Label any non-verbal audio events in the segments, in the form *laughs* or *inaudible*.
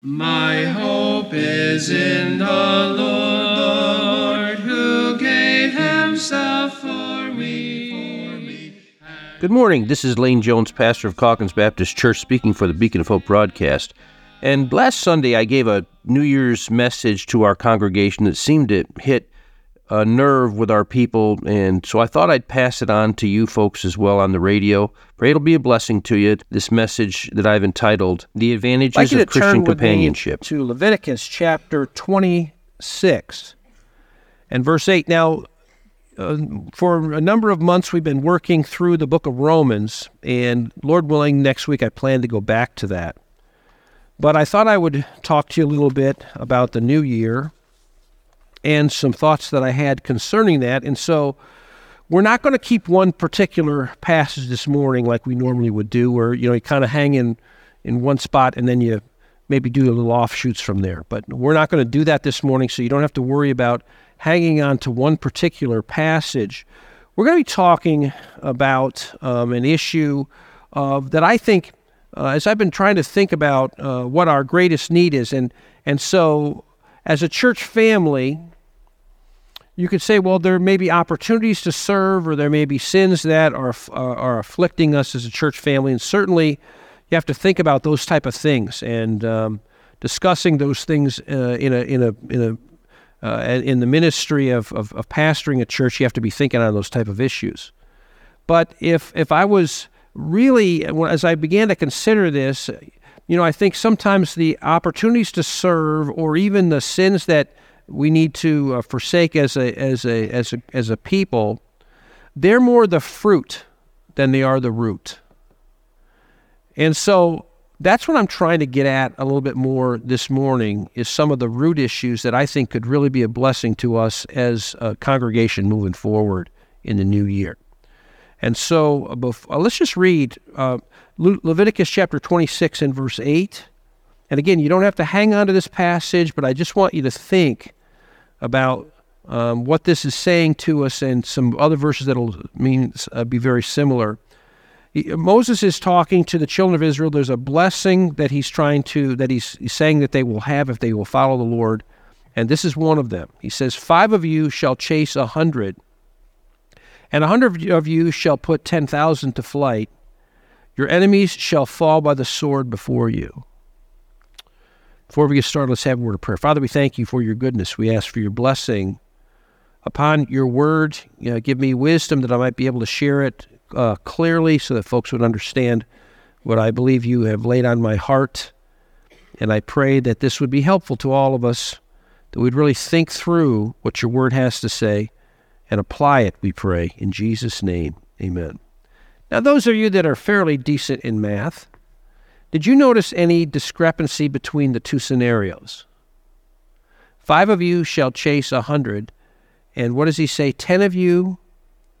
My hope is in the Lord who gave himself for me. Good morning. This is Lane Jones, pastor of Calkins Baptist Church, speaking for the Beacon of Hope broadcast. And last Sunday, I gave a New Year's message to our congregation that seemed to hit a nerve with our people, and so I thought I'd pass it on to you folks as well on the radio. Pray it'll be a blessing to you. This message that I've entitled "The Advantages like of Christian Companionship." to Leviticus chapter 26 and verse 8. Now, uh, for a number of months, we've been working through the book of Romans, and Lord willing, next week I plan to go back to that. But I thought I would talk to you a little bit about the new year and some thoughts that I had concerning that. And so we're not going to keep one particular passage this morning like we normally would do, where you know you kind of hang in in one spot and then you maybe do a little offshoots from there. But we're not going to do that this morning, so you don't have to worry about hanging on to one particular passage. We're going to be talking about um, an issue that I think, uh, as I've been trying to think about uh, what our greatest need is, and and so as a church family, you could say, well, there may be opportunities to serve, or there may be sins that are are, are afflicting us as a church family, and certainly you have to think about those type of things and um, discussing those things uh, in a in a in a uh, in the ministry of, of, of pastoring a church. You have to be thinking on those type of issues. But if if I was really, as I began to consider this, you know, I think sometimes the opportunities to serve, or even the sins that we need to uh, forsake as a as a as a as a people, they're more the fruit than they are the root. And so that's what I'm trying to get at a little bit more this morning is some of the root issues that I think could really be a blessing to us as a congregation moving forward in the new year. And so uh, uh, let's just read uh, Le- Leviticus chapter 26 and verse 8. And again, you don't have to hang on to this passage, but I just want you to think about um, what this is saying to us and some other verses that'll mean uh, be very similar. He, Moses is talking to the children of Israel. There's a blessing that he's trying to that he's, he's saying that they will have if they will follow the Lord, and this is one of them. He says, Five of you shall chase a hundred, and a hundred of you shall put ten thousand to flight. Your enemies shall fall by the sword before you. Before we get started, let's have a word of prayer. Father, we thank you for your goodness. We ask for your blessing upon your word. You know, give me wisdom that I might be able to share it uh, clearly so that folks would understand what I believe you have laid on my heart. And I pray that this would be helpful to all of us, that we'd really think through what your word has to say and apply it, we pray. In Jesus' name, amen. Now, those of you that are fairly decent in math, did you notice any discrepancy between the two scenarios? Five of you shall chase a hundred, and what does he say? Ten of you?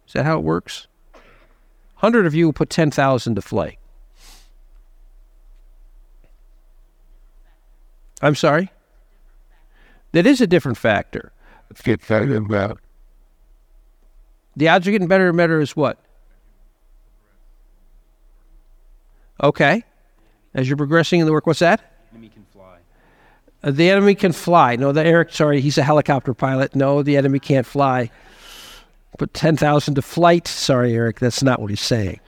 Is that how it works? Hundred of you will put ten thousand to flight. I'm sorry. That is a different factor. Let's get about The odds are getting better and better. Is what? Okay. As you're progressing in the work, what's that? The enemy can fly. Uh, the enemy can fly. No, the Eric. Sorry, he's a helicopter pilot. No, the enemy can't fly. Put ten thousand to flight. Sorry, Eric. That's not what he's saying.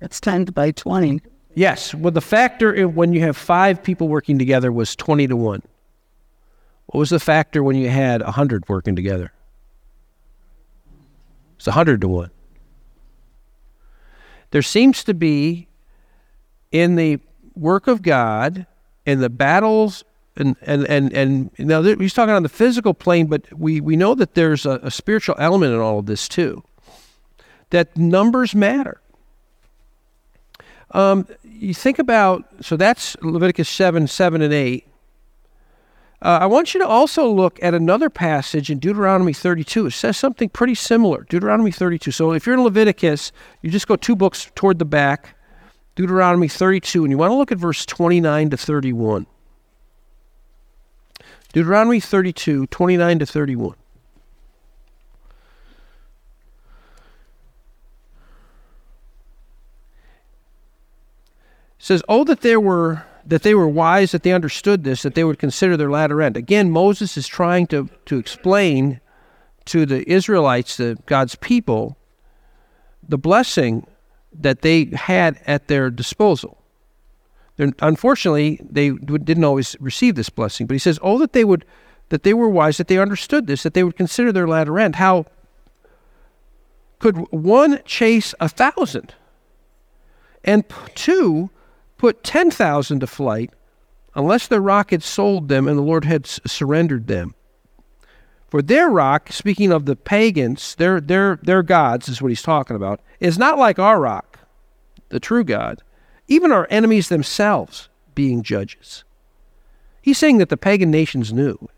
It's 10 by 20. Yes. Well, the factor in when you have five people working together was twenty to one. What was the factor when you had a hundred working together? It's a hundred to one. There seems to be in the work of God, in the battles, and and and and now he's talking on the physical plane, but we we know that there's a, a spiritual element in all of this too. That numbers matter. Um, you think about so that's Leviticus seven, seven, and eight. Uh, I want you to also look at another passage in Deuteronomy 32. It says something pretty similar. Deuteronomy 32. So if you're in Leviticus, you just go two books toward the back. Deuteronomy 32, and you want to look at verse 29 to 31. Deuteronomy 32, 29 to 31. It says, Oh, that there were that they were wise, that they understood this, that they would consider their latter end. Again, Moses is trying to, to explain to the Israelites, the God's people, the blessing that they had at their disposal. They're, unfortunately, they didn't always receive this blessing. But he says, "Oh, that they would, that they were wise, that they understood this, that they would consider their latter end. How could one chase a thousand, and two put ten thousand to flight, unless their rock had sold them and the Lord had surrendered them?" For their rock, speaking of the pagans, their their their gods is what he's talking about, is not like our rock, the true God even our enemies themselves being judges. He's saying that the pagan nations knew.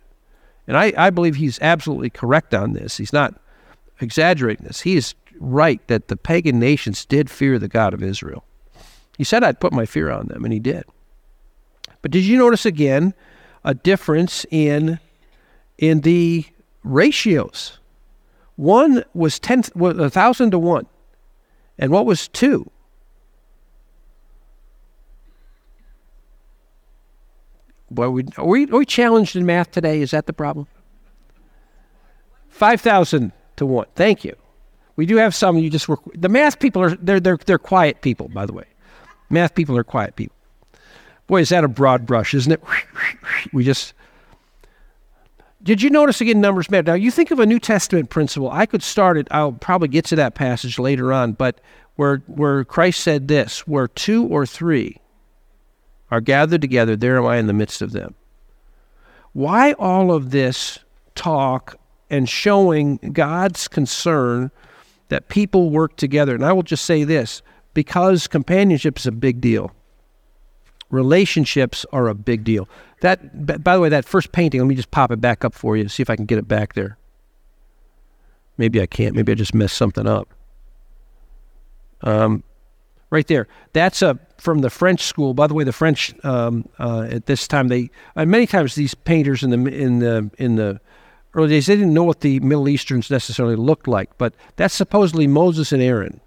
And I, I believe he's absolutely correct on this. He's not exaggerating this. He is right that the pagan nations did fear the God of Israel. He said, I'd put my fear on them, and he did. But did you notice again a difference in, in the ratios? One was 10, was 1,000 to 1. And what was two? Boy, we, are, we, are we challenged in math today? Is that the problem? 5,000 to 1. Thank you. We do have some you just work. The math people are, they're, they're, they're quiet people, by the way. Math people are quiet people. Boy, is that a broad brush, isn't it? *laughs* We just. Did you notice again numbers matter? Now, you think of a New Testament principle. I could start it. I'll probably get to that passage later on, but where, where Christ said this, where two or three are gathered together, there am I in the midst of them. Why all of this talk and showing God's concern that people work together? And I will just say this because companionship is a big deal. Relationships are a big deal. That, by the way, that first painting, let me just pop it back up for you, see if I can get it back there. Maybe I can't. Maybe I just messed something up. Um, right there. That's a from the French school. By the way, the French um, uh, at this time they and many times these painters in the in the in the early days they didn't know what the Middle Easterns necessarily looked like, but that's supposedly Moses and Aaron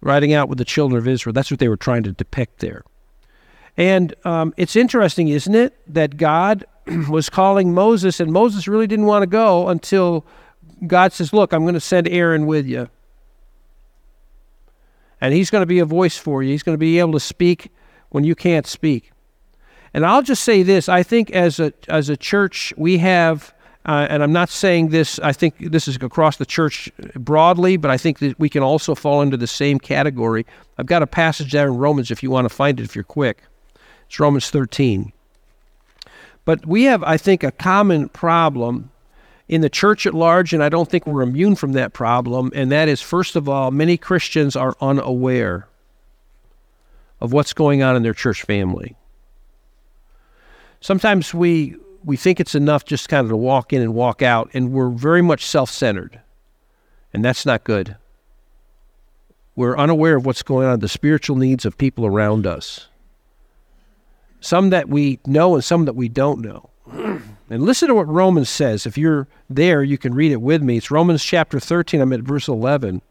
riding out with the children of Israel. That's what they were trying to depict there. And um, it's interesting, isn't it, that God *clears throat* was calling Moses, and Moses really didn't want to go until God says, "Look, I'm going to send Aaron with you." And he's going to be a voice for you. He's going to be able to speak when you can't speak. And I'll just say this I think as a, as a church, we have, uh, and I'm not saying this, I think this is across the church broadly, but I think that we can also fall into the same category. I've got a passage there in Romans if you want to find it if you're quick. It's Romans 13. But we have, I think, a common problem in the church at large, and I don't think we're immune from that problem. And that is, first of all, many Christians are unaware of what's going on in their church family. Sometimes we we think it's enough just kind of to walk in and walk out, and we're very much self-centered, and that's not good. We're unaware of what's going on, the spiritual needs of people around us. Some that we know and some that we don't know. *clears throat* And listen to what Romans says. If you're there, you can read it with me. It's Romans chapter 13. I'm at verse 11. It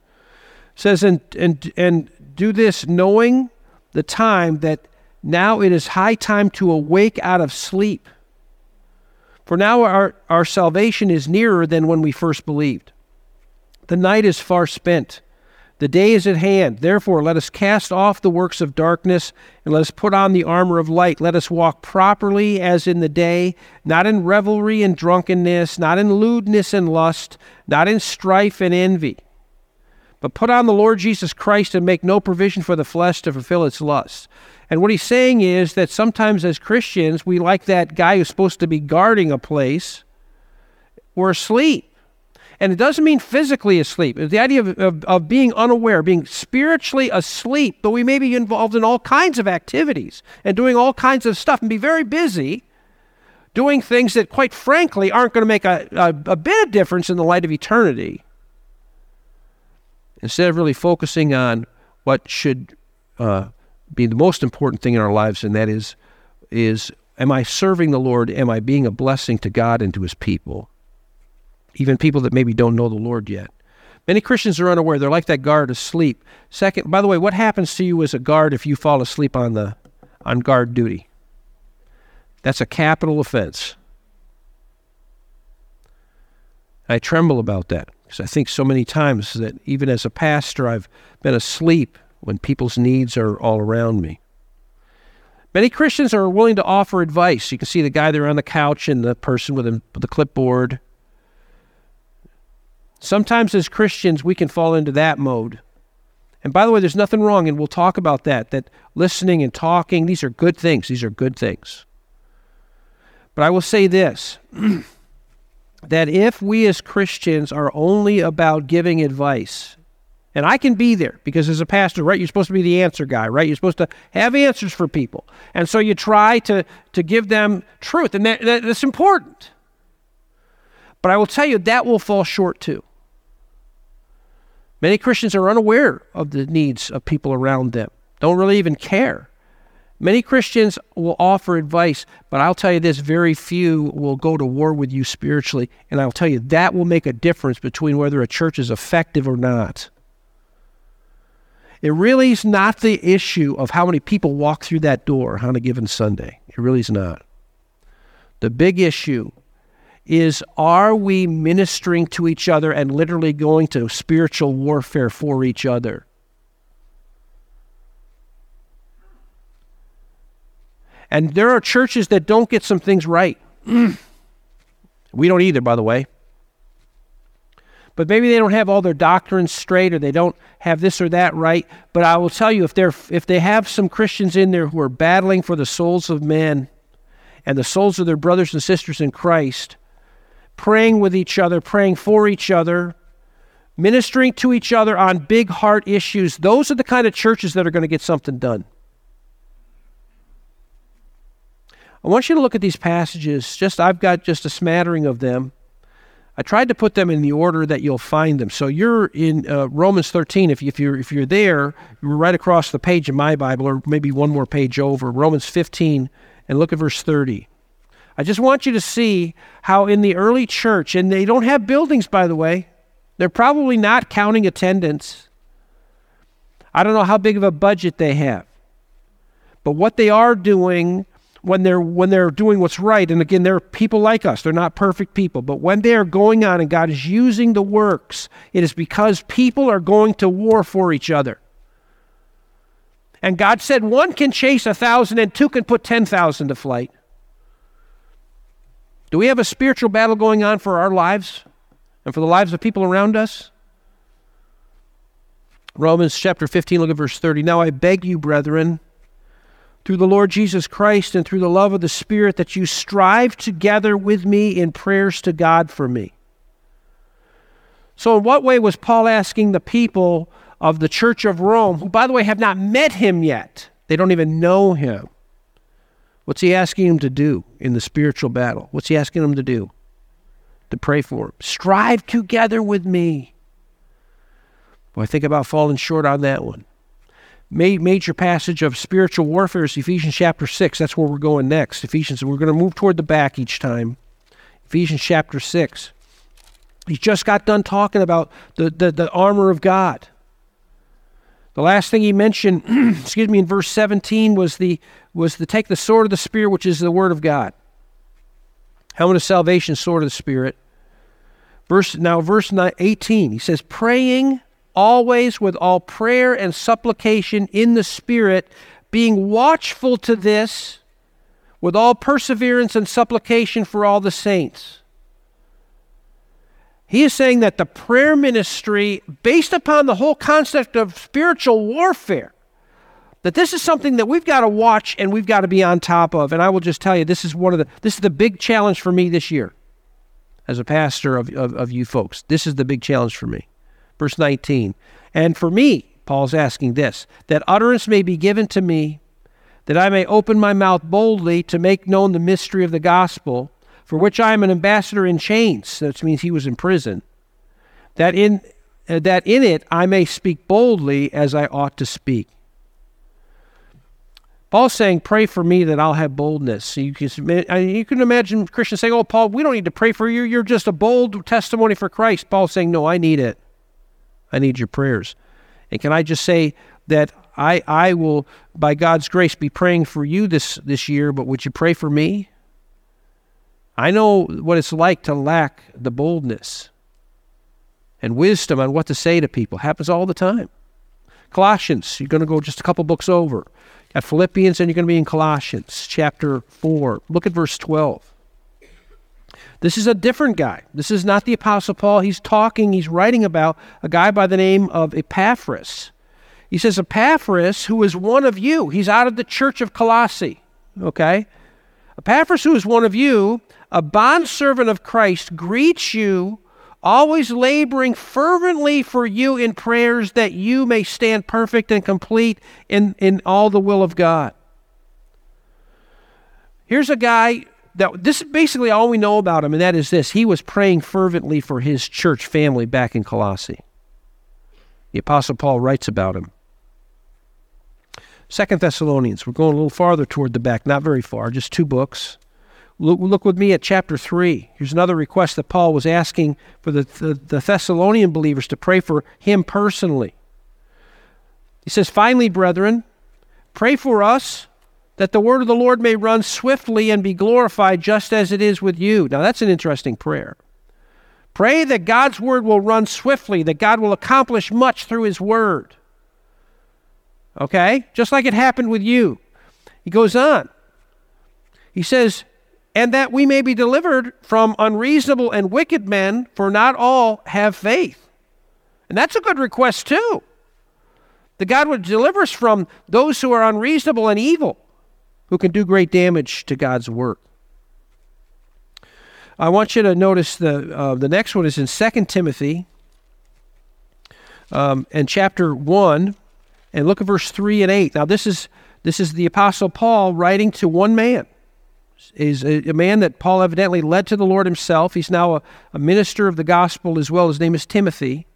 says, and, and, and do this knowing the time that now it is high time to awake out of sleep. For now our, our salvation is nearer than when we first believed. The night is far spent. The day is at hand. Therefore, let us cast off the works of darkness and let us put on the armor of light. Let us walk properly as in the day, not in revelry and drunkenness, not in lewdness and lust, not in strife and envy. But put on the Lord Jesus Christ and make no provision for the flesh to fulfill its lusts. And what he's saying is that sometimes as Christians, we like that guy who's supposed to be guarding a place, we're asleep. And it doesn't mean physically asleep. It's the idea of, of, of, being unaware, being spiritually asleep, but we may be involved in all kinds of activities and doing all kinds of stuff and be very busy doing things that, quite frankly, aren't going to make a, a, a bit of difference in the light of eternity. Instead of really focusing on what should uh, be the most important thing in our lives, and that is, is am I serving the Lord? Am I being a blessing to God and to his people? Even people that maybe don't know the Lord yet. Many Christians are unaware. They're like that guard asleep. Second, by the way, what happens to you as a guard if you fall asleep on the on guard duty. That's a capital offense. I tremble about that because I think so many times that even as a pastor, I've been asleep when people's needs are all around me. Many Christians are willing to offer advice. You can see the guy there on the couch and the person with, with the clipboard. Sometimes as Christians, we can fall into that mode. And by the way, there's nothing wrong, and we'll talk about that, that listening and talking, these are good things. These are good things. But I will say this *clears throat* that if we as Christians are only about giving advice, and I can be there because as a pastor, right, you're supposed to be the answer guy, right? You're supposed to have answers for people. And so you try to, to give them truth, and that, that, that's important. But I will tell you, that will fall short too. Many Christians are unaware of the needs of people around them, don't really even care. Many Christians will offer advice, but I'll tell you this very few will go to war with you spiritually. And I'll tell you that will make a difference between whether a church is effective or not. It really is not the issue of how many people walk through that door on a given Sunday. It really is not. The big issue is are we ministering to each other and literally going to spiritual warfare for each other? And there are churches that don't get some things right. *clears throat* we don't either, by the way. But maybe they don't have all their doctrines straight or they don't have this or that right. But I will tell you if they're if they have some Christians in there who are battling for the souls of men and the souls of their brothers and sisters in Christ, praying with each other, praying for each other, ministering to each other on big heart issues, those are the kind of churches that are going to get something done. I want you to look at these passages. Just I've got just a smattering of them. I tried to put them in the order that you'll find them. So you're in uh, Romans 13. If, you, if you're if you're there, you're right across the page in my Bible, or maybe one more page over. Romans 15, and look at verse 30. I just want you to see how in the early church, and they don't have buildings, by the way. They're probably not counting attendance. I don't know how big of a budget they have. But what they are doing when they're when they're doing what's right and again they're people like us they're not perfect people but when they are going on and god is using the works it is because people are going to war for each other and god said one can chase a thousand and two can put ten thousand to flight do we have a spiritual battle going on for our lives and for the lives of people around us romans chapter 15 look at verse 30 now i beg you brethren through the Lord Jesus Christ and through the love of the Spirit that you strive together with me in prayers to God for me. So, in what way was Paul asking the people of the Church of Rome, who, by the way, have not met him yet? They don't even know him. What's he asking them to do in the spiritual battle? What's he asking them to do? To pray for him. Strive together with me. Boy, think about falling short on that one major passage of spiritual warfare is Ephesians chapter 6. That's where we're going next. Ephesians, we're going to move toward the back each time. Ephesians chapter 6. He just got done talking about the, the, the armor of God. The last thing he mentioned, *clears throat* excuse me, in verse 17 was the was the take the sword of the Spirit, which is the word of God. Helmet of salvation, sword of the Spirit. Verse now, verse 18, he says, praying always with all prayer and supplication in the Spirit, being watchful to this with all perseverance and supplication for all the saints. He is saying that the prayer ministry, based upon the whole concept of spiritual warfare, that this is something that we've got to watch and we've got to be on top of. And I will just tell you, this is one of the this is the big challenge for me this year as a pastor of, of, of you folks. This is the big challenge for me. Verse 19. And for me, Paul's asking this, that utterance may be given to me, that I may open my mouth boldly to make known the mystery of the gospel, for which I am an ambassador in chains. That means he was in prison. That in uh, that in it I may speak boldly as I ought to speak. Paul's saying, Pray for me that I'll have boldness. So you, can, you can imagine Christians saying, Oh, Paul, we don't need to pray for you. You're just a bold testimony for Christ. Paul's saying, No, I need it. I need your prayers. And can I just say that I, I will, by God's grace, be praying for you this, this year, but would you pray for me? I know what it's like to lack the boldness and wisdom on what to say to people. happens all the time. Colossians, you're going to go just a couple books over. Got Philippians, and you're going to be in Colossians chapter 4. Look at verse 12. This is a different guy. This is not the Apostle Paul. He's talking, he's writing about a guy by the name of Epaphras. He says, Epaphras, who is one of you, he's out of the church of Colossae, okay? Epaphras, who is one of you, a bondservant of Christ, greets you, always laboring fervently for you in prayers that you may stand perfect and complete in, in all the will of God. Here's a guy that this is basically all we know about him, and that is this he was praying fervently for his church family back in Colossae. The Apostle Paul writes about him. Second Thessalonians, we're going a little farther toward the back, not very far, just two books. Look, look with me at chapter 3. Here's another request that Paul was asking for the, the, the Thessalonian believers to pray for him personally. He says, Finally, brethren, pray for us that the word of the Lord may run swiftly and be glorified just as it is with you. Now, that's an interesting prayer. Pray that God's word will run swiftly, that God will accomplish much through his word. Okay? Just like it happened with you. He goes on. He says, and that we may be delivered from unreasonable and wicked men, for not all have faith. And that's a good request, too. That God would deliver us from those who are unreasonable and evil, who can do great damage to God's work. I want you to notice the, uh, the next one is in 2 Timothy um, and chapter 1 and look at verse 3 and 8. Now, this is, this is the Apostle Paul writing to one man. He's a, a man that Paul evidently led to the Lord himself. He's now a, a minister of the gospel as well. His name is Timothy.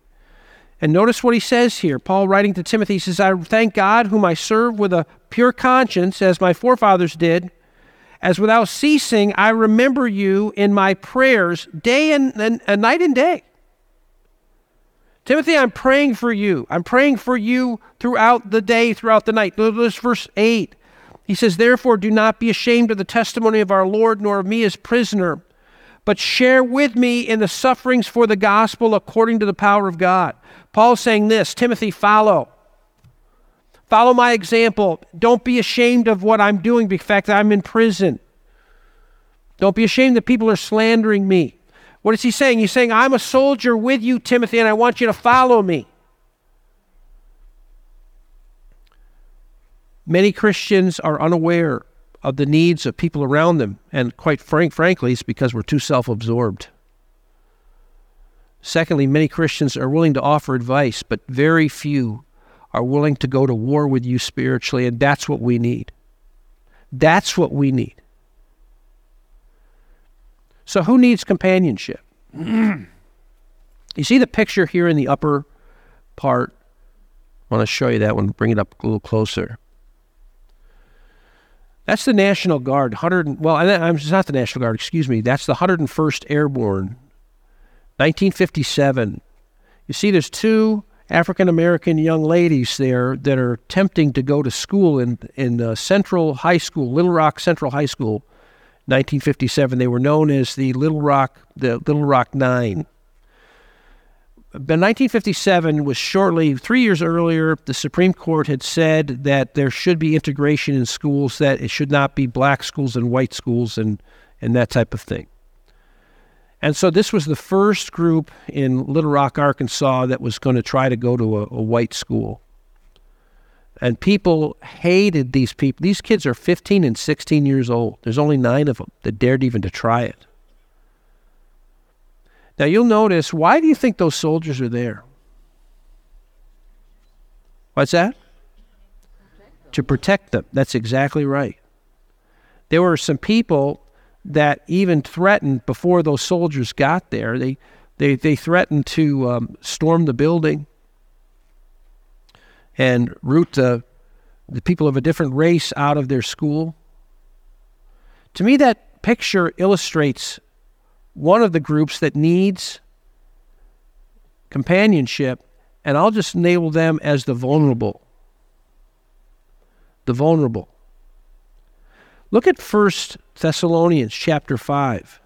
And notice what he says here. Paul writing to Timothy says, I thank God whom I serve with a pure conscience, as my forefathers did, as without ceasing I remember you in my prayers day and, and, and night and day. Timothy, I'm praying for you. I'm praying for you throughout the day, throughout the night. Notice verse 8. He says, Therefore, do not be ashamed of the testimony of our Lord, nor of me as prisoner, but share with me in the sufferings for the gospel according to the power of God. Paul's saying this Timothy, follow. Follow my example. Don't be ashamed of what I'm doing, the fact that I'm in prison. Don't be ashamed that people are slandering me. What is he saying? He's saying, I'm a soldier with you, Timothy, and I want you to follow me. Many Christians are unaware of the needs of people around them, and quite frank, frankly, it's because we're too self absorbed. Secondly, many Christians are willing to offer advice, but very few are willing to go to war with you spiritually, and that's what we need. That's what we need. So, who needs companionship? *clears throat* you see the picture here in the upper part? I want to show you that one, bring it up a little closer. That's the National Guard, 100. Well, I'm not the National Guard. Excuse me. That's the 101st Airborne, 1957. You see, there's two African American young ladies there that are attempting to go to school in in uh, Central High School, Little Rock Central High School, 1957. They were known as the Little Rock, the Little Rock Nine. But 1957 was shortly, three years earlier, the Supreme Court had said that there should be integration in schools, that it should not be black schools and white schools and, and that type of thing. And so this was the first group in Little Rock, Arkansas that was going to try to go to a, a white school. And people hated these people. These kids are 15 and 16 years old. There's only nine of them that dared even to try it. Now you'll notice, why do you think those soldiers are there? What's that? To protect them. That's exactly right. There were some people that even threatened before those soldiers got there. They, they, they threatened to um, storm the building and root the, the people of a different race out of their school. To me, that picture illustrates one of the groups that needs companionship, and I'll just label them as the vulnerable. the vulnerable. Look at 1 Thessalonians chapter 5.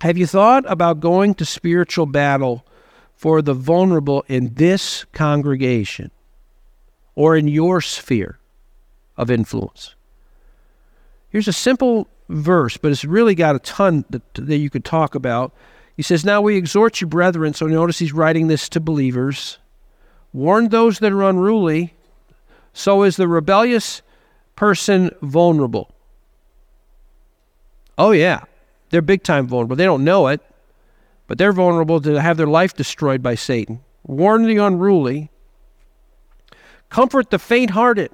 Have you thought about going to spiritual battle for the vulnerable in this congregation or in your sphere of influence? Here's a simple verse, but it's really got a ton that, that you could talk about. He says, Now we exhort you, brethren. So notice he's writing this to believers. Warn those that are unruly. So is the rebellious person vulnerable. Oh, yeah. They're big time vulnerable. They don't know it, but they're vulnerable to have their life destroyed by Satan. Warn the unruly. Comfort the faint hearted.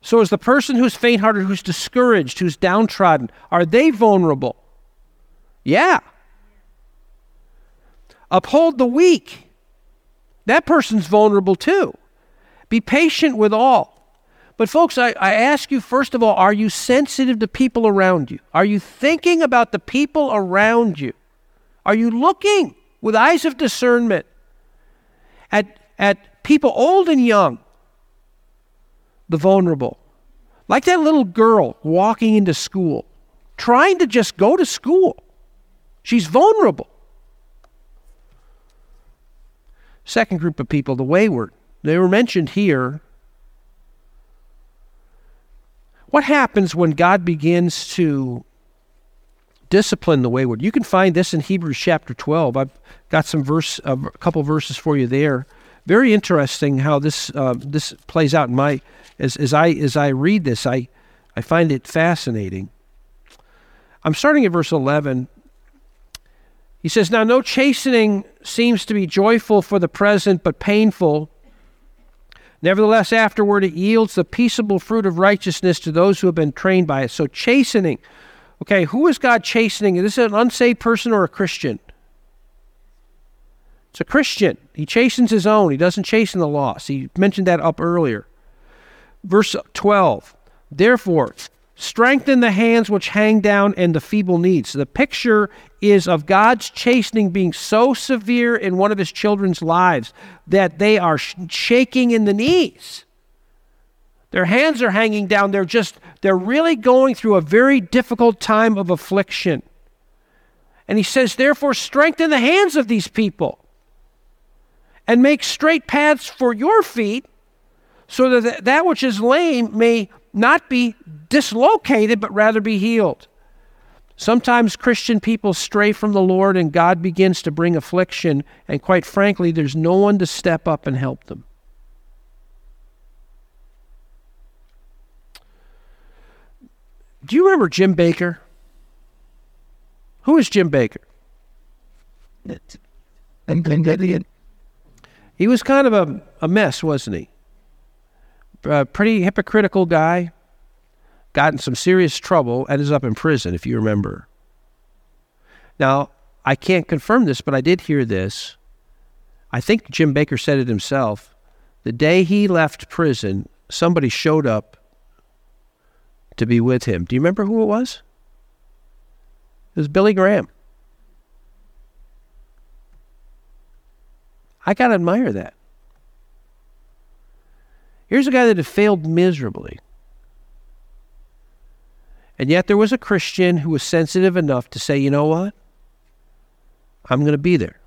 So, is the person who's faint hearted, who's discouraged, who's downtrodden, are they vulnerable? Yeah. Uphold the weak. That person's vulnerable too. Be patient with all. But, folks, I, I ask you, first of all, are you sensitive to people around you? Are you thinking about the people around you? Are you looking with eyes of discernment at, at people old and young? the vulnerable. Like that little girl walking into school, trying to just go to school. She's vulnerable. Second group of people, the wayward. They were mentioned here. What happens when God begins to discipline the wayward? You can find this in Hebrews chapter 12. I've got some verse, uh, a couple verses for you there. Very interesting how this uh, this plays out in my as, as I as I read this, I I find it fascinating. I'm starting at verse 11. He says, Now no chastening seems to be joyful for the present, but painful. Nevertheless, afterward it yields the peaceable fruit of righteousness to those who have been trained by it. So, chastening. Okay, who is God chastening? Is this an unsaved person or a Christian? It's a Christian. He chastens his own, he doesn't chasten the lost. He mentioned that up earlier. Verse 12 Therefore, strengthen the hands which hang down and the feeble knees. So the picture is of God's chastening being so severe in one of his children's lives that they are sh- shaking in the knees. Their hands are hanging down. They're just, they're really going through a very difficult time of affliction. And he says, therefore, strengthen the hands of these people and make straight paths for your feet so that that which is lame may not be dislocated, but rather be healed. Sometimes Christian people stray from the Lord and God begins to bring affliction, and quite frankly, there's no one to step up and help them. Do you remember Jim Bakker? Who is Jim Bakker? He was kind of a, a mess, wasn't he? a pretty hypocritical guy, got in some serious trouble, ended up in prison, if you remember. Now, I can't confirm this, but I did hear this. I think Jim Bakker said it himself. The day he left prison, somebody showed up to be with him. Do you remember who it was? It was Billy Graham. I got to admire that. Here's a guy that had failed miserably. And yet there was a Christian who was sensitive enough to say, you know what? I'm going to be there.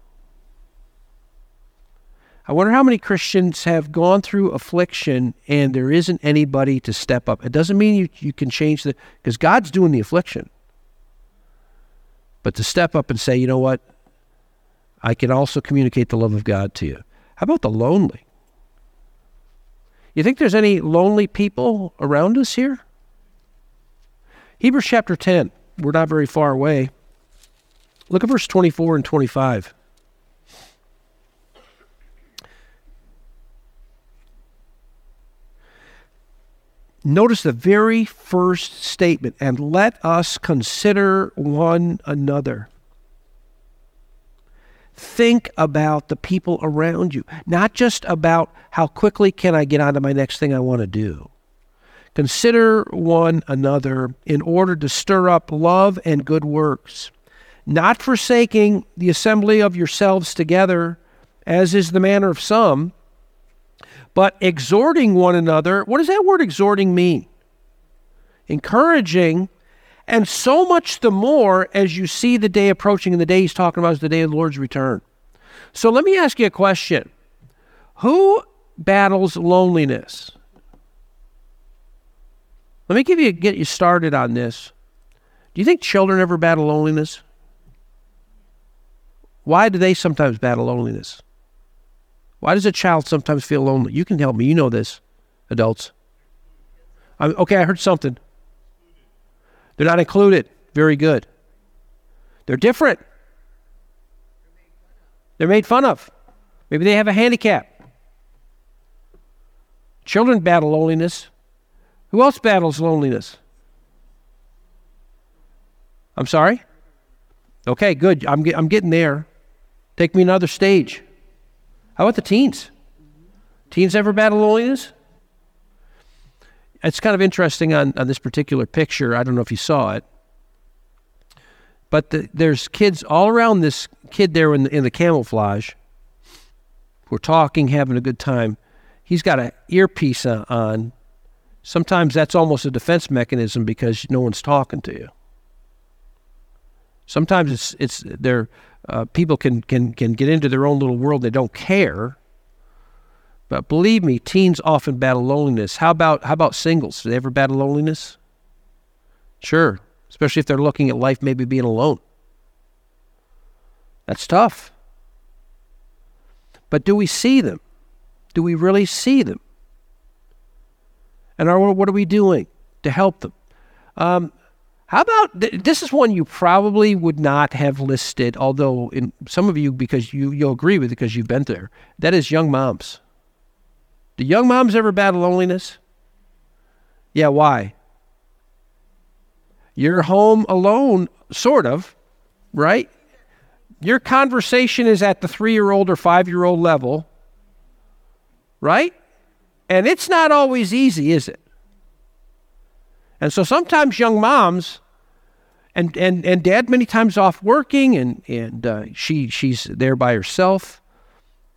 I wonder how many Christians have gone through affliction and there isn't anybody to step up. It doesn't mean you, you can change the, because God's doing the affliction. But to step up and say, you know what? I can also communicate the love of God to you. How about the lonely? You think there's any lonely people around us here? Hebrews chapter 10. We're not very far away. Look at verse 24 and 25. Notice the very first statement, and let us consider one another. Think about the people around you, not just about how quickly can I get on to my next thing I want to do. Consider one another in order to stir up love and good works, not forsaking the assembly of yourselves together, as is the manner of some, but exhorting one another. What does that word exhorting mean? Encouraging, and so much the more as you see the day approaching, and the day he's talking about is the day of the Lord's return. So let me ask you a question Who battles loneliness? Let me give you get you started on this. Do you think children ever battle loneliness? Why do they sometimes battle loneliness? Why does a child sometimes feel lonely? You can help me. You know this, adults. I'm, okay, I heard something. They're not included. Very good. They're different. They're made fun of. Maybe they have a handicap. Children battle loneliness. Who else battles loneliness? I'm sorry? Okay, good. I'm, I'm getting there. Take me another stage. How about the teens? Teens ever battle loneliness? It's kind of interesting on, on this particular picture. I don't know if you saw it. But the, there's kids all around this kid there in the, in the camouflage. We're talking, having a good time. He's got an earpiece on. Sometimes that's almost a defense mechanism because no one's talking to you. Sometimes it's it's they're uh, people can can can get into their own little world. They don't care. But believe me, teens often battle loneliness. How about how about singles? Do they ever battle loneliness? Sure, especially if they're looking at life maybe being alone. That's tough. But do we see them? Do we really see them? And are, what are we doing to help them? Um, how about th- this is one you probably would not have listed, although in some of you because you you'll agree with it because you've been there. That is young moms. Do young moms ever battle loneliness? Yeah, why? You're home alone, sort of, right? Your conversation is at the three year old or five year old level, right? And it's not always easy, is it? And so sometimes young moms, and, and, and dad many times off working, and, and uh, she, she's there by herself.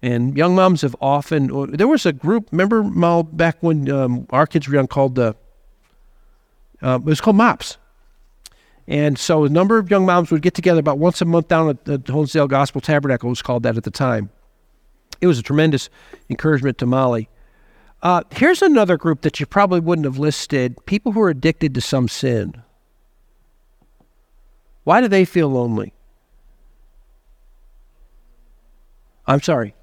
And young moms have often, there was a group, remember, Mal, back when um, our kids were young, called the, uh, it was called MOPS. And so a number of young moms would get together about once a month down at the Honesdale Gospel Tabernacle, was called that at the time. It was a tremendous encouragement to Molly. Uh, here's another group that you probably wouldn't have listed people who are addicted to some sin. Why do they feel lonely? I'm sorry.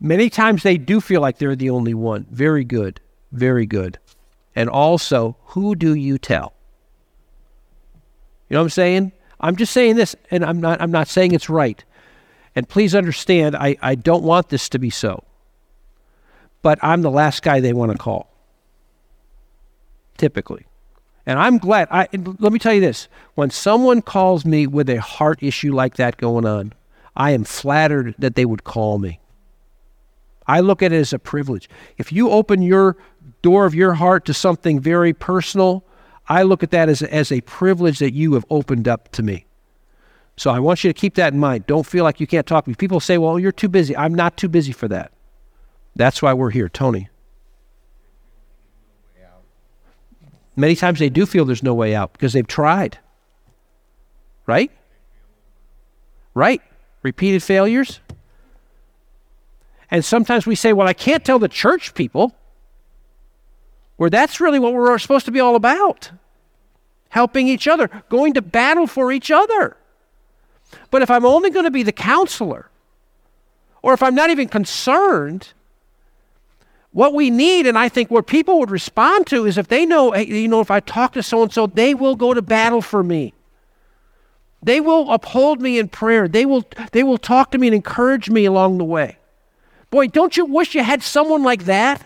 Many times they do feel like they're the only one. Very good. Very good. And also, who do you tell? You know what I'm saying? I'm just saying this, and I'm not I'm not saying it's right. And please understand, I, I don't want this to be so but I'm the last guy they want to call. Typically. And I'm glad. I, let me tell you this when someone calls me with a heart issue like that going on, I am flattered that they would call me. I look at it as a privilege. If you open your door of your heart to something very personal, I look at that as, as a privilege that you have opened up to me. So I want you to keep that in mind. Don't feel like you can't talk to me. People say, well, you're too busy. I'm not too busy for that. That's why we're here, Tony. Many times they do feel there's no way out because they've tried. Right? Right? Repeated failures. And sometimes we say, well, I can't tell the church people. Where that's really what we're supposed to be all about helping each other, going to battle for each other. But if I'm only going to be the counselor, or if I'm not even concerned, what we need, and I think what people would respond to, is if they know, you know, if I talk to so and so, they will go to battle for me. They will uphold me in prayer. They will, they will talk to me and encourage me along the way. Boy, don't you wish you had someone like that?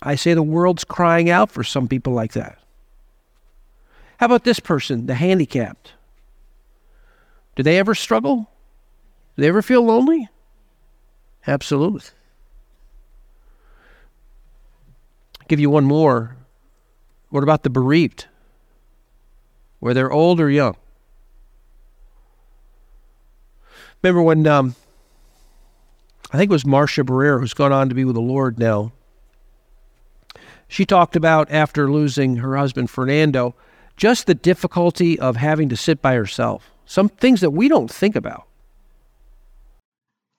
I say the world's crying out for some people like that. How about this person, the handicapped? Do they ever struggle? Do they ever feel lonely? Absolutely. I'll give you one more. What about the bereaved? Whether they're old or young. Remember when um, I think it was Marcia Barrera, who's gone on to be with the Lord now. She talked about after losing her husband Fernando, just the difficulty of having to sit by herself. Some things that we don't think about.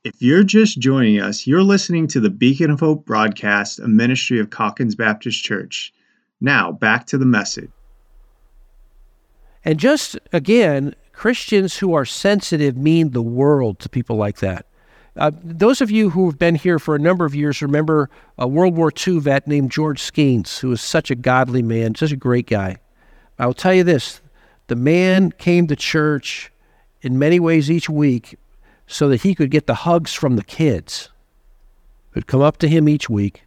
If you're just joining us, you're listening to the Beacon of Hope broadcast, a ministry of Calkins Baptist Church. Now, back to the message. And just again, Christians who are sensitive mean the world to people like that. Uh, those of you who have been here for a number of years remember a World War II vet named George Skeens, who was such a godly man, such a great guy. I will tell you this the man came to church in many ways each week so that he could get the hugs from the kids. who'd come up to him each week,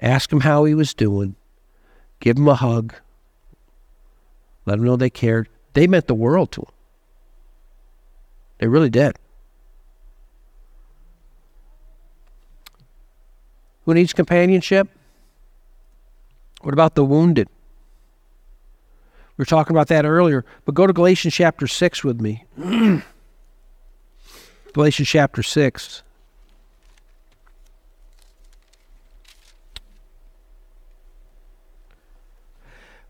ask him how he was doing, give him a hug, let him know they cared. They meant the world to him. They really did. Who needs companionship? What about the wounded? We were talking about that earlier, but go to Galatians chapter 6 with me. *clears throat* Galatians chapter 6.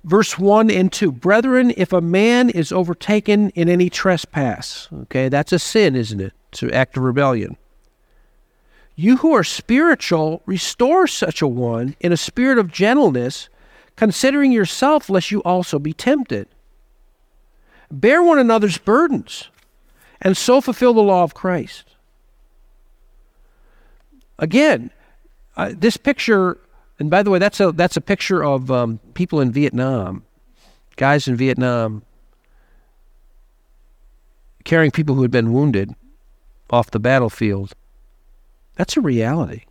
Verse 1 and 2. Brethren, if a man is overtaken in any trespass, okay, that's a sin, isn't it? It's an act of rebellion. You who are spiritual, restore such a one in a spirit of gentleness, considering yourself, lest you also be tempted. Bear one another's burdens, and so fulfill the law of Christ. Again, uh, this picture and by the way, that's a that's a picture of um, people in Vietnam, guys in Vietnam, carrying people who had been wounded off the battlefield. That's a reality,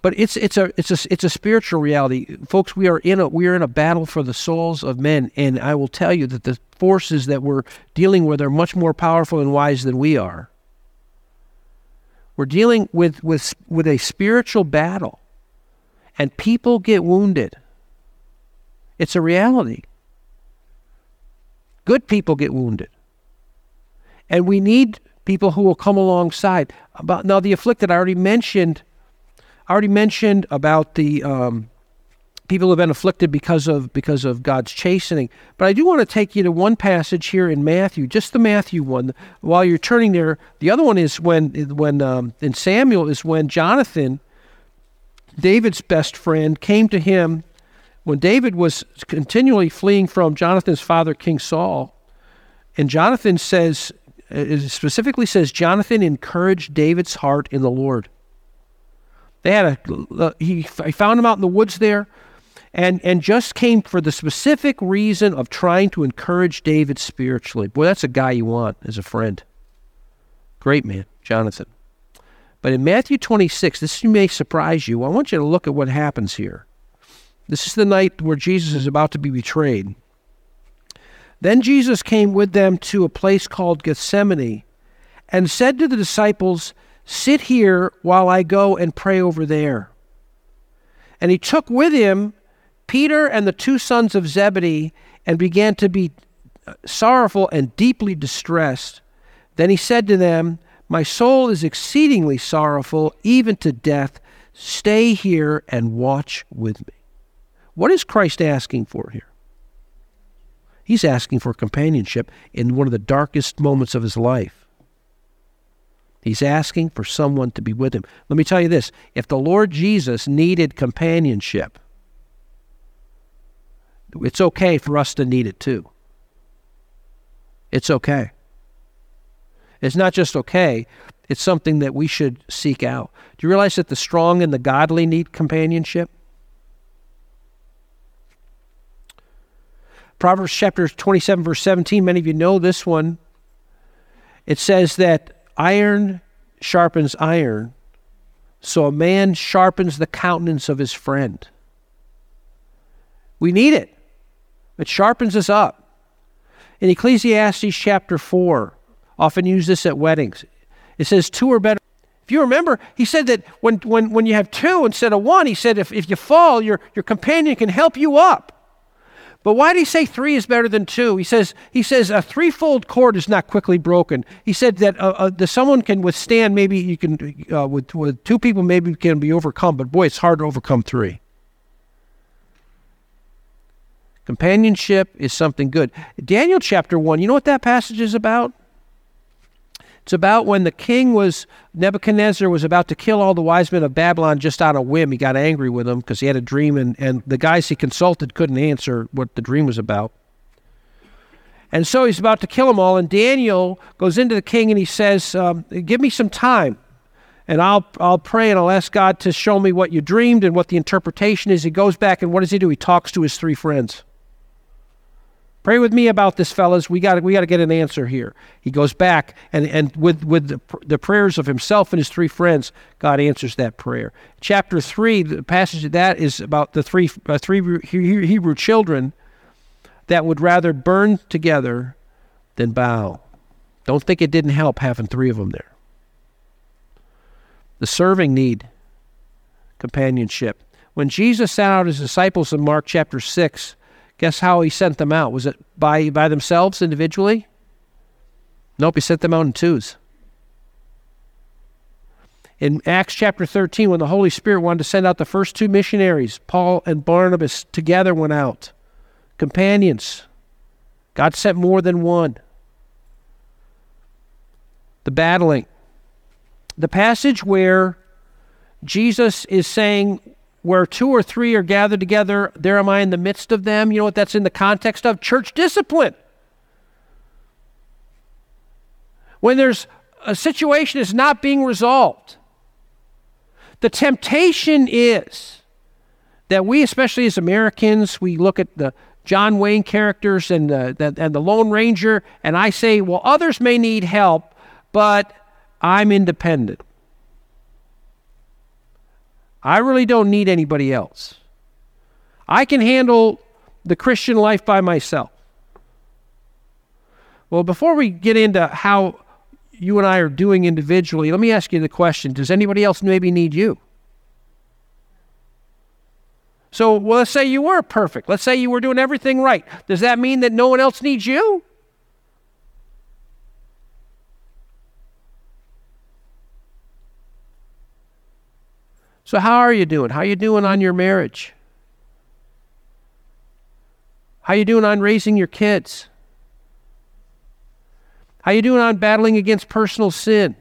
but it's it's a it's a it's a spiritual reality, folks. We are in a we are in a battle for the souls of men, and I will tell you that the forces that we're dealing with are much more powerful and wise than we are. We're dealing with with with a spiritual battle and people get wounded. It's a reality. Good people get wounded. And we need people who will come alongside. About now the afflicted I already mentioned I already mentioned about the um, people have been afflicted because of because of God's chastening. But I do want to take you to one passage here in Matthew, just the Matthew one. While you're turning there, the other one is when when um, in Samuel is when Jonathan David's best friend, came to him when David was continually fleeing from Jonathan's father, King Saul. And Jonathan says, it specifically says, Jonathan encouraged David's heart in the Lord. They had a, he, he found him out in the woods there and, and just came for the specific reason of trying to encourage David spiritually. Boy, that's a guy you want as a friend. Great man, Jonathan. But in Matthew 26, this may surprise you. I want you to look at what happens here. This is the night where Jesus is about to be betrayed. Then Jesus came with them to a place called Gethsemane and said to the disciples, Sit here while I go and pray over there. And he took with him Peter and the two sons of Zebedee and began to be uh, sorrowful and deeply distressed. Then he said to them, my soul is exceedingly sorrowful, even to death. Stay here and watch with me. What is Christ asking for here? He's asking for companionship in one of the darkest moments of his life. He's asking for someone to be with him. Let me tell you this if the Lord Jesus needed companionship, it's okay for us to need it too. It's okay. It's not just okay, it's something that we should seek out. Do you realize that the strong and the godly need companionship? Proverbs chapter 27, verse 17, many of you know this one. It says that iron sharpens iron, so a man sharpens the countenance of his friend. We need it, it sharpens us up. In Ecclesiastes chapter 4, often use this at weddings. It says two are better. If you remember, he said that when, when, when you have two instead of one, he said if, if you fall, your, your companion can help you up. But why did he say three is better than two? He says he says a threefold cord is not quickly broken. He said that uh, uh, the someone can withstand maybe you can uh, with with two people maybe can be overcome, but boy, it's hard to overcome three. Companionship is something good. Daniel chapter one. You know what that passage is about? It's about when the king was, Nebuchadnezzar was about to kill all the wise men of Babylon just on a whim. He got angry with them because he had a dream, and, and the guys he consulted couldn't answer what the dream was about. And so he's about to kill them all, and Daniel goes into the king and he says, um, Give me some time, and I'll, I'll pray and I'll ask God to show me what you dreamed and what the interpretation is. He goes back, and what does he do? He talks to his three friends. Pray with me about this, fellas. We got we got to get an answer here. He goes back and and with with the, the prayers of himself and his three friends, God answers that prayer. Chapter three, the passage of that is about the three uh, three Hebrew children that would rather burn together than bow. Don't think it didn't help having three of them there. The serving need companionship. When Jesus sent out his disciples in Mark chapter six Guess how he sent them out? Was it by, by themselves individually? Nope, he sent them out in twos. In Acts chapter 13, when the Holy Spirit wanted to send out the first two missionaries, Paul and Barnabas together went out. Companions. God sent more than one. The battling. The passage where Jesus is saying, where two or three are gathered together, there am I in the midst of them. You know what that's in the context of? Church discipline. When there's a situation is not being resolved, the temptation is that we, especially as Americans, we look at the John Wayne characters and the, the, and the Lone Ranger, and I say, well, others may need help, but I'm independent. I really don't need anybody else. I can handle the Christian life by myself. Well, before we get into how you and I are doing individually, let me ask you the question Does anybody else maybe need you? So, well, let's say you were perfect. Let's say you were doing everything right. Does that mean that no one else needs you? So how are you doing? How are you doing on your marriage? How are you doing on raising your kids? How are you doing on battling against personal sin?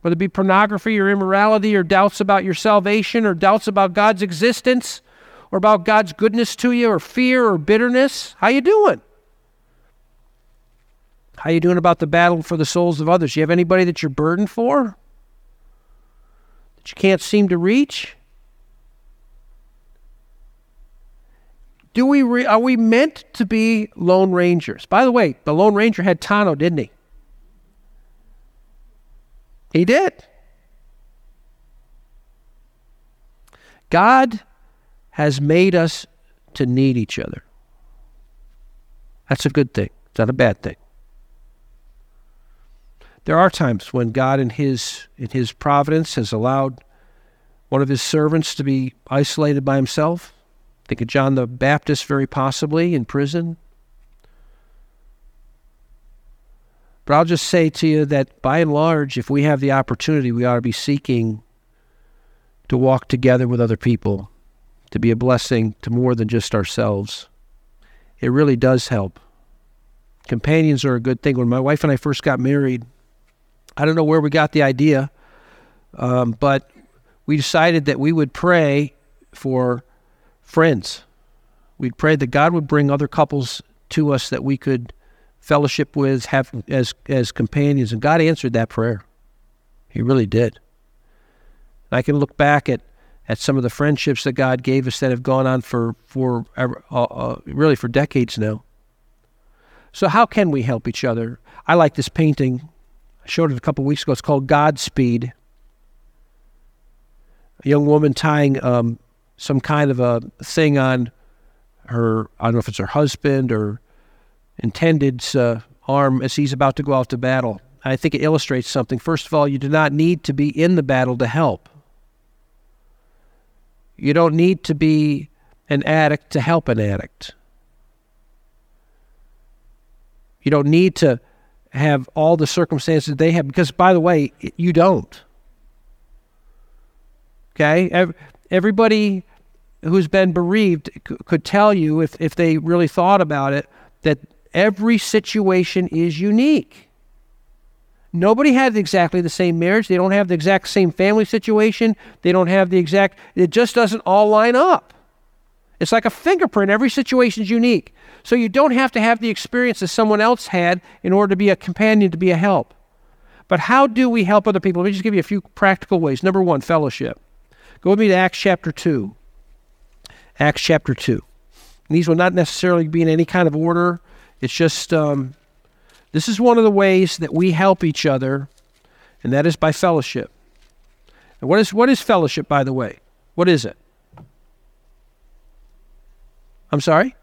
Whether it be pornography or immorality or doubts about your salvation or doubts about God's existence or about God's goodness to you or fear or bitterness. How are you doing? How are you doing about the battle for the souls of others? Do you have anybody that you're burdened for? That you can't seem to reach? Do we re- are we meant to be lone rangers? By the way, the lone ranger had Tonto, didn't he? He did. God has made us to need each other. That's a good thing. It's not a bad thing. There are times when God in his in his providence has allowed one of his servants to be isolated by himself. Think of John the Baptist very possibly in prison. But I'll just say to you that by and large, if we have the opportunity, we ought to be seeking to walk together with other people, to be a blessing to more than just ourselves. It really does help. Companions are a good thing. When my wife and I first got married, I don't know where we got the idea, um, but we decided that we would pray for friends. We'd pray that God would bring other couples to us that we could fellowship with, have as as companions, and God answered that prayer. He really did. I can look back at at some of the friendships that God gave us that have gone on for for uh, uh, really for decades now. So how can we help each other? I like this painting Showed it a couple weeks ago. It's called Godspeed. A young woman tying um, some kind of a thing on her, I don't know if it's her husband or intended's uh, arm as he's about to go out to battle. I think it illustrates something. First of all, you do not need to be in the battle to help. You don't need to be an addict to help an addict. You don't need to have all the circumstances they have because, by the way, you don't. Okay? Everybody who's been bereaved could tell you, if, if they really thought about it, that every situation is unique. Nobody has exactly the same marriage. They don't have the exact same family situation. They don't have the exact, it just doesn't all line up. It's like a fingerprint. Every situation is unique. So you don't have to have the experience that someone else had in order to be a companion, to be a help. But how do we help other people? Let me just give you a few practical ways. Number one, fellowship. Go with me to Acts chapter 2. Acts chapter 2. And these will not necessarily be in any kind of order. It's just um, this is one of the ways that we help each other, and that is by fellowship. And what is what is fellowship, by the way? What is it? I'm sorry?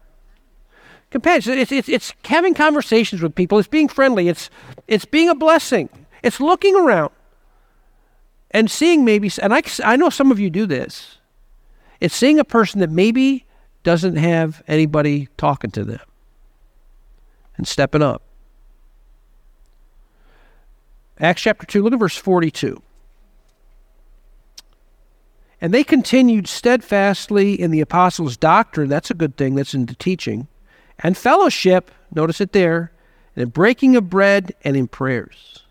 Compassion. It's, it's, it's having conversations with people. It's being friendly. It's, it's being a blessing. It's looking around and seeing maybe, and I, I know some of you do this. It's seeing a person that maybe doesn't have anybody talking to them and stepping up. Acts chapter 2, look at verse 42. And they continued steadfastly in the apostles' doctrine. That's a good thing, that's in the teaching. And fellowship, notice it there, and in breaking of bread and in prayers.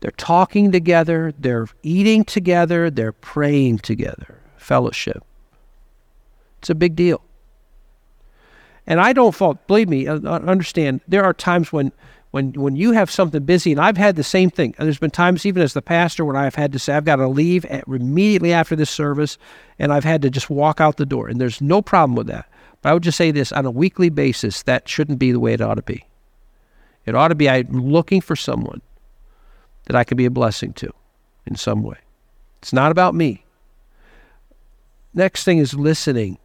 They're talking together, they're eating together, they're praying together. Fellowship. It's a big deal. And I don't fault, believe me, uh, understand, there are times when when when you have something busy, and I've had the same thing. There's been times, even as the pastor, when I've had to say I've got to leave at, immediately after this service, and I've had to just walk out the door, and there's no problem with that. But I would just say this: on a weekly basis, that shouldn't be the way it ought to be. It ought to be I'm looking for someone that I can be a blessing to, in some way. It's not about me. Next thing is listening.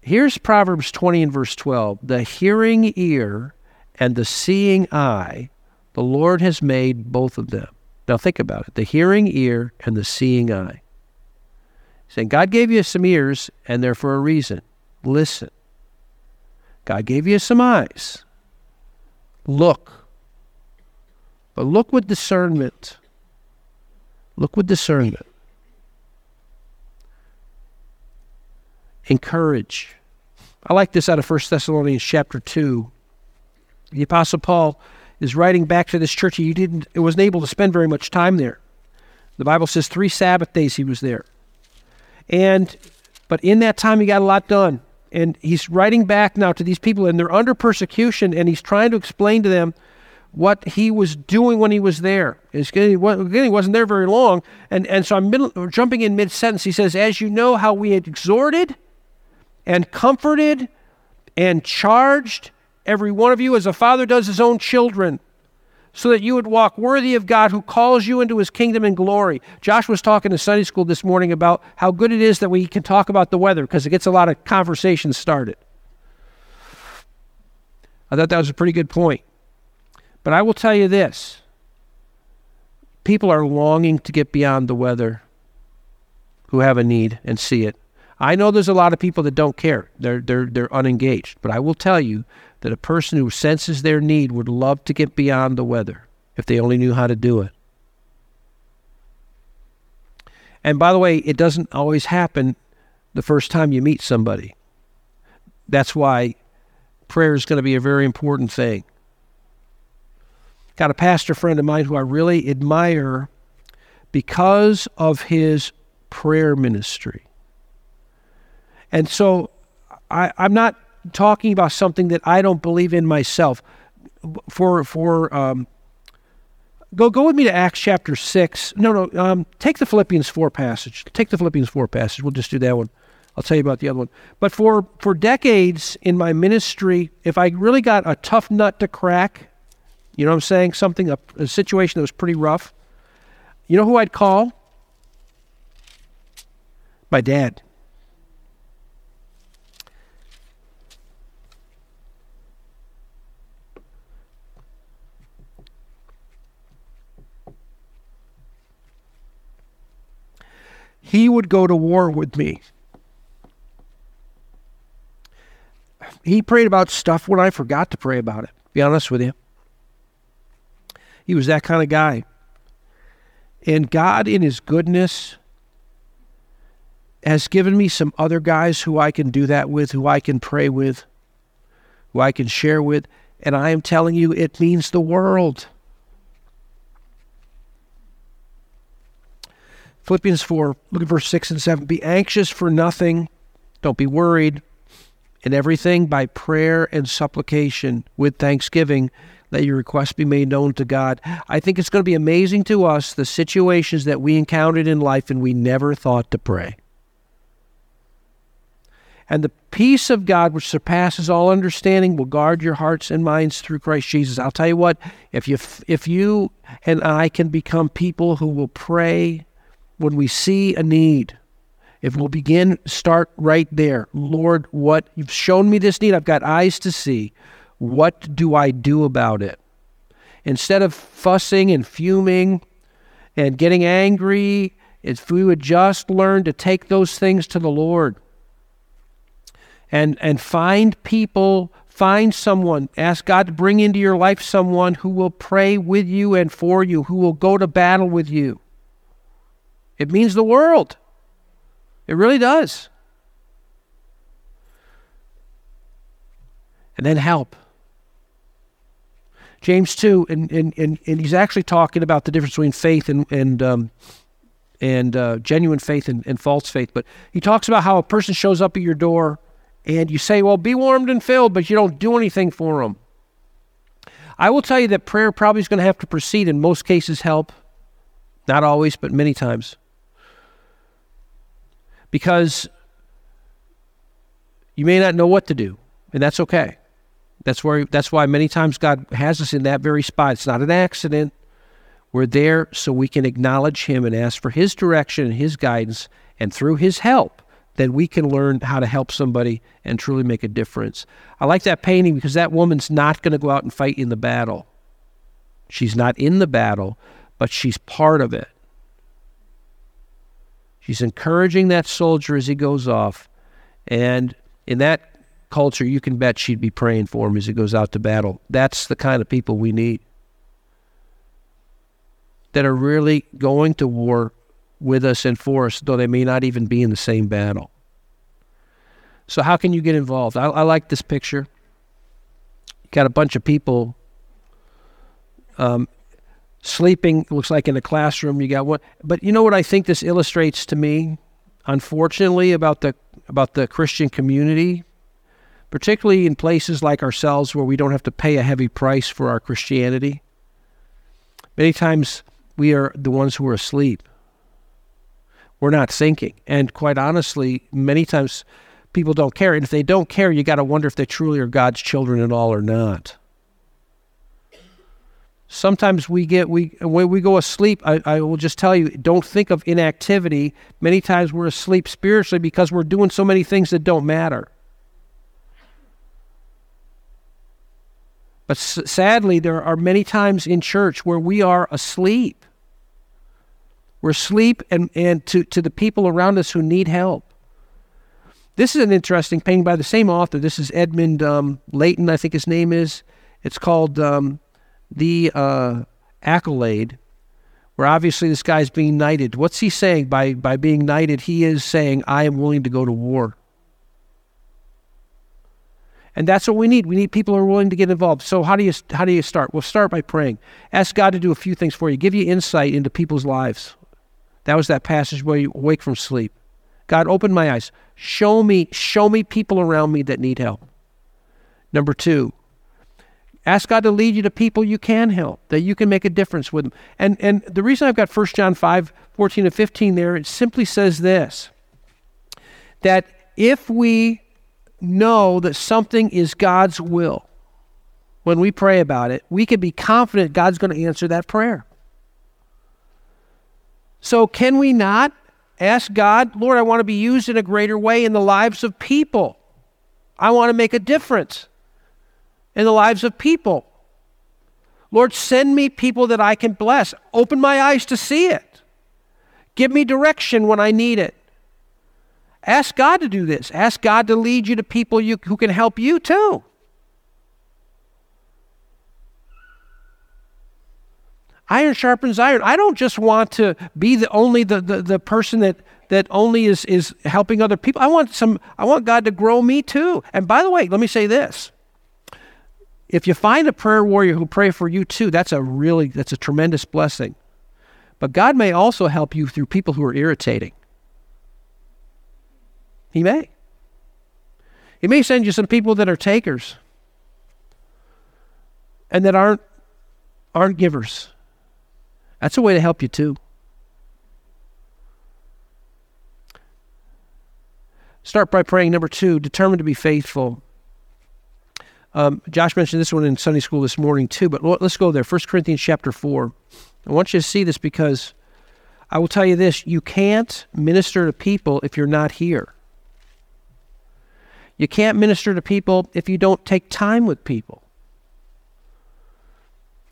Here's Proverbs 20 and verse 12. The hearing ear and the seeing eye, the Lord has made both of them. Now think about it the hearing ear and the seeing eye. Saying, God gave you some ears, and they're for a reason. Listen. God gave you some eyes. Look. But look with discernment. Look with discernment. encourage. I like this out of 1 Thessalonians chapter 2. The Apostle Paul is writing back to this church. He didn't, it wasn't able to spend very much time there. The Bible says three Sabbath days he was there. And, but in that time he got a lot done. And he's writing back now to these people, and they're under persecution, and he's trying to explain to them what he was doing when he was there. Again, he wasn't there very long. And, and so I'm middle, jumping in mid sentence. He says, As you know how we had exhorted and comforted and charged every one of you as a father does his own children, so that you would walk worthy of God who calls you into his kingdom and glory. Josh was talking to Sunday school this morning about how good it is that we can talk about the weather because it gets a lot of conversations started. I thought that was a pretty good point. But I will tell you this people are longing to get beyond the weather who have a need and see it. I know there's a lot of people that don't care. They're they're they're unengaged. But I will tell you that a person who senses their need would love to get beyond the weather if they only knew how to do it. And by the way, it doesn't always happen the first time you meet somebody. That's why prayer is going to be a very important thing. Got a pastor friend of mine who I really admire because of his prayer ministry. And so I, I'm not talking about something that I don't believe in myself. For for um, go go with me to Acts chapter six. No, no. Um, take the Philippians four passage. Take the Philippians four passage. We'll just do that one. I'll tell you about the other one. But for for decades in my ministry, if I really got a tough nut to crack, you know what I'm saying? Something a, a situation that was pretty rough. You know who I'd call? My dad. He would go to war with me. he prayed about stuff when I forgot to pray about it. Be honest with you. He was that kind of guy. And God, in His goodness, has given me some other guys who I can do that with, who I can pray with, who I can share with. And I am telling you, it means the world. Philippians 4, look at verse 6 and 7. Be anxious for nothing, don't be worried. In everything, by prayer and supplication with thanksgiving, let your requests be made known to God. I think it's going to be amazing to us the situations that we encountered in life and we never thought to pray. And the peace of God, which surpasses all understanding, will guard your hearts and minds through Christ Jesus. I'll tell you what, if you if you and I can become people who will pray when we see a need, if we'll begin start right there, Lord, what you've shown me this need, I've got eyes to see. What do I do about it? Instead of fussing and fuming and getting angry, if we would just learn to take those things to the Lord and, and find people, find someone, ask God to bring into your life someone who will pray with you and for you, who will go to battle with you. It means the world. It really does. And then help. James 2, and, and, and, and he's actually talking about the difference between faith and, and, um, and uh, genuine faith and, and false faith. But he talks about how a person shows up at your door and you say, well, be warmed and filled, but you don't do anything for them. I will tell you that prayer probably is going to have to proceed in most cases help. Not always, but many times. Because you may not know what to do, and that's okay. That's where that's why many times God has us in that very spot. It's not an accident. We're there so we can acknowledge him and ask for his direction and his guidance and through his help then we can learn how to help somebody and truly make a difference. I like that painting because that woman's not going to go out and fight in the battle. She's not in the battle, but she's part of it. She's encouraging that soldier as he goes off. And in that culture, you can bet she'd be praying for him as he goes out to battle. That's the kind of people we need that are really going to war with us and for us, though they may not even be in the same battle. So, how can you get involved? I, I like this picture. You got a bunch of people um, sleeping, looks like in a classroom. You got one, but you know what I think this illustrates to me, unfortunately, about the about the Christian community particularly in places like ourselves where we don't have to pay a heavy price for our Christianity. Many times we are the ones who are asleep. We're not thinking. And quite honestly, many times people don't care. And if they don't care, you got to wonder if they truly are God's children at all or not. Sometimes we get we when we go asleep. I, I will just tell you, don't think of inactivity. Many times we're asleep spiritually because we're doing so many things that don't matter. But s- sadly, there are many times in church where we are asleep. We're asleep and, and to, to the people around us who need help. This is an interesting painting by the same author. This is Edmund um, Leighton, I think his name is. It's called um, The uh, Accolade, where obviously this guy's being knighted. What's he saying by, by being knighted? He is saying, I am willing to go to war. And that's what we need. We need people who are willing to get involved. So how do you how do you start? Well, start by praying. Ask God to do a few things for you. Give you insight into people's lives. That was that passage where you wake from sleep. God, open my eyes. Show me, show me people around me that need help. Number two, ask God to lead you to people you can help, that you can make a difference with them. And and the reason I've got 1 John 5, 14 and 15 there, it simply says this that if we know that something is God's will, when we pray about it, we can be confident God's going to answer that prayer. So, can we not ask God, Lord, I want to be used in a greater way in the lives of people? I want to make a difference in the lives of people. Lord, send me people that I can bless. Open my eyes to see it. Give me direction when I need it. Ask God to do this. Ask God to lead you to people you, who can help you too. Iron sharpens iron. I don't just want to be the only the, the, the person that that only is is helping other people. I want some I want God to grow me too. And by the way, let me say this. If you find a prayer warrior who pray for you too, that's a really that's a tremendous blessing. But God may also help you through people who are irritating. He may. He may send you some people that are takers and that aren't aren't givers. That's a way to help you too. Start by praying. Number two, determined to be faithful. Um, Josh mentioned this one in Sunday school this morning too, but let's go there. 1 Corinthians chapter 4. I want you to see this because I will tell you this you can't minister to people if you're not here. You can't minister to people if you don't take time with people.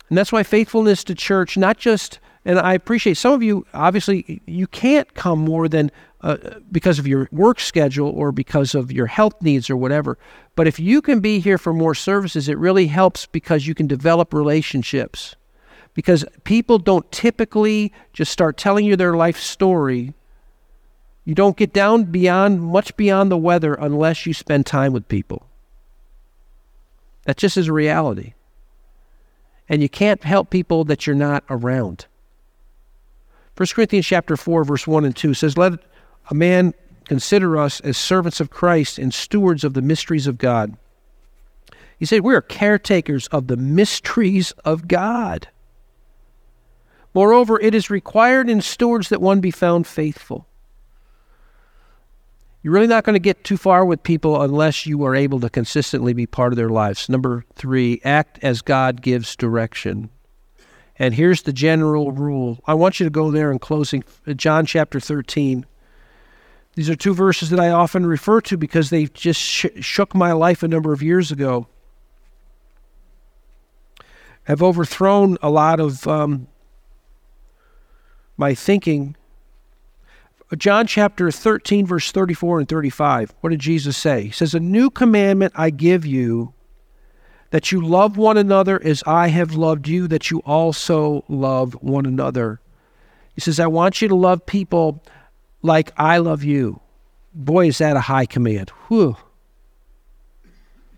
And that's why faithfulness to church, not just, and I appreciate some of you, obviously, you can't come more than uh, because of your work schedule or because of your health needs or whatever. But if you can be here for more services, it really helps because you can develop relationships. Because people don't typically just start telling you their life story. You don't get down beyond much beyond the weather unless you spend time with people. That just is reality. And you can't help people that you're not around. 1 Corinthians chapter 4 verse 1 and 2 says let a man consider us as servants of Christ and stewards of the mysteries of God. He said, We are caretakers of the mysteries of God. Moreover, it is required in stewards that one be found faithful. You're really not going to get too far with people unless you are able to consistently be part of their lives. Number three, act as God gives direction. And here's the general rule. I want you to go there in closing, John chapter 13. These are two verses that I often refer to because they just sh- shook my life a number of years ago. Have overthrown a lot of um, my thinking. John chapter 13, verse 34 and 35. What did Jesus say? He says, A new commandment I give you, that you love one another as I have loved you, that you also love one another. He says, I want you to love people like I love you. Boy, is that a high command. Whew.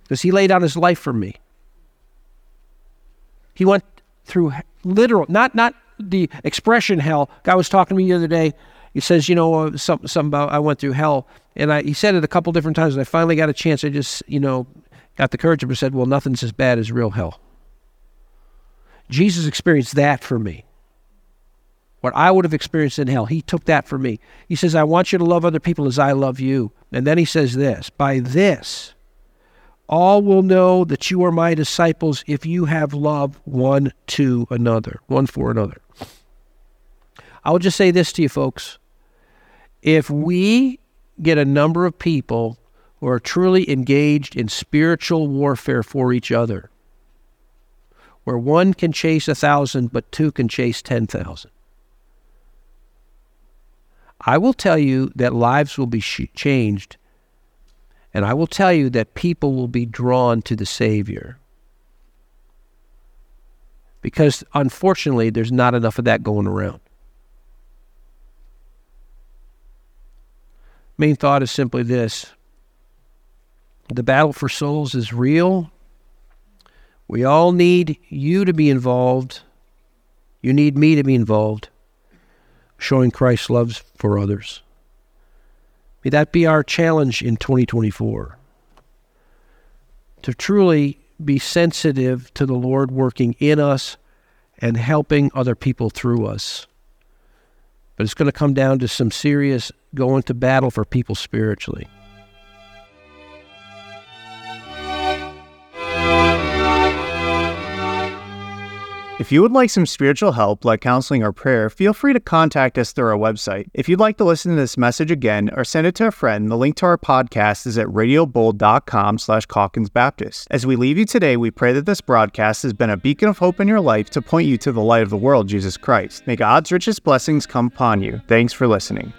Because he laid down his life for me. He went through literal, not not the expression hell. Guy was talking to me the other day. He says, you know, uh, something, something about I went through hell, and I, he said it a couple different times. And I finally got a chance. I just, you know, got the courage and said, well, nothing's as bad as real hell. Jesus experienced that for me what I would have experienced in hell. He took that for me. He says, I want you to love other people as I love you. And then he says this By this, all will know that you are my disciples if you have love one to another, one for another. I'll just say this to you, folks. If we get a number of people who are truly engaged in spiritual warfare for each other, where one can chase a thousand, but two can chase 10,000, I will tell you that lives will be sh- changed, and I will tell you that people will be drawn to the Savior. Because unfortunately, there's not enough of that going around. Main thought is simply this the battle for souls is real. We all need you to be involved. You need me to be involved showing Christ's love for others. May that be our challenge in 2024 to truly be sensitive to the Lord working in us and helping other people through us. But it's going to come down to some serious going to battle for people spiritually. If you would like some spiritual help, like counseling or prayer, feel free to contact us through our website. If you'd like to listen to this message again or send it to a friend, the link to our podcast is at radiobold.com slash Calkins Baptist. As we leave you today, we pray that this broadcast has been a beacon of hope in your life to point you to the light of the world, Jesus Christ. May God's richest blessings come upon you. Thanks for listening.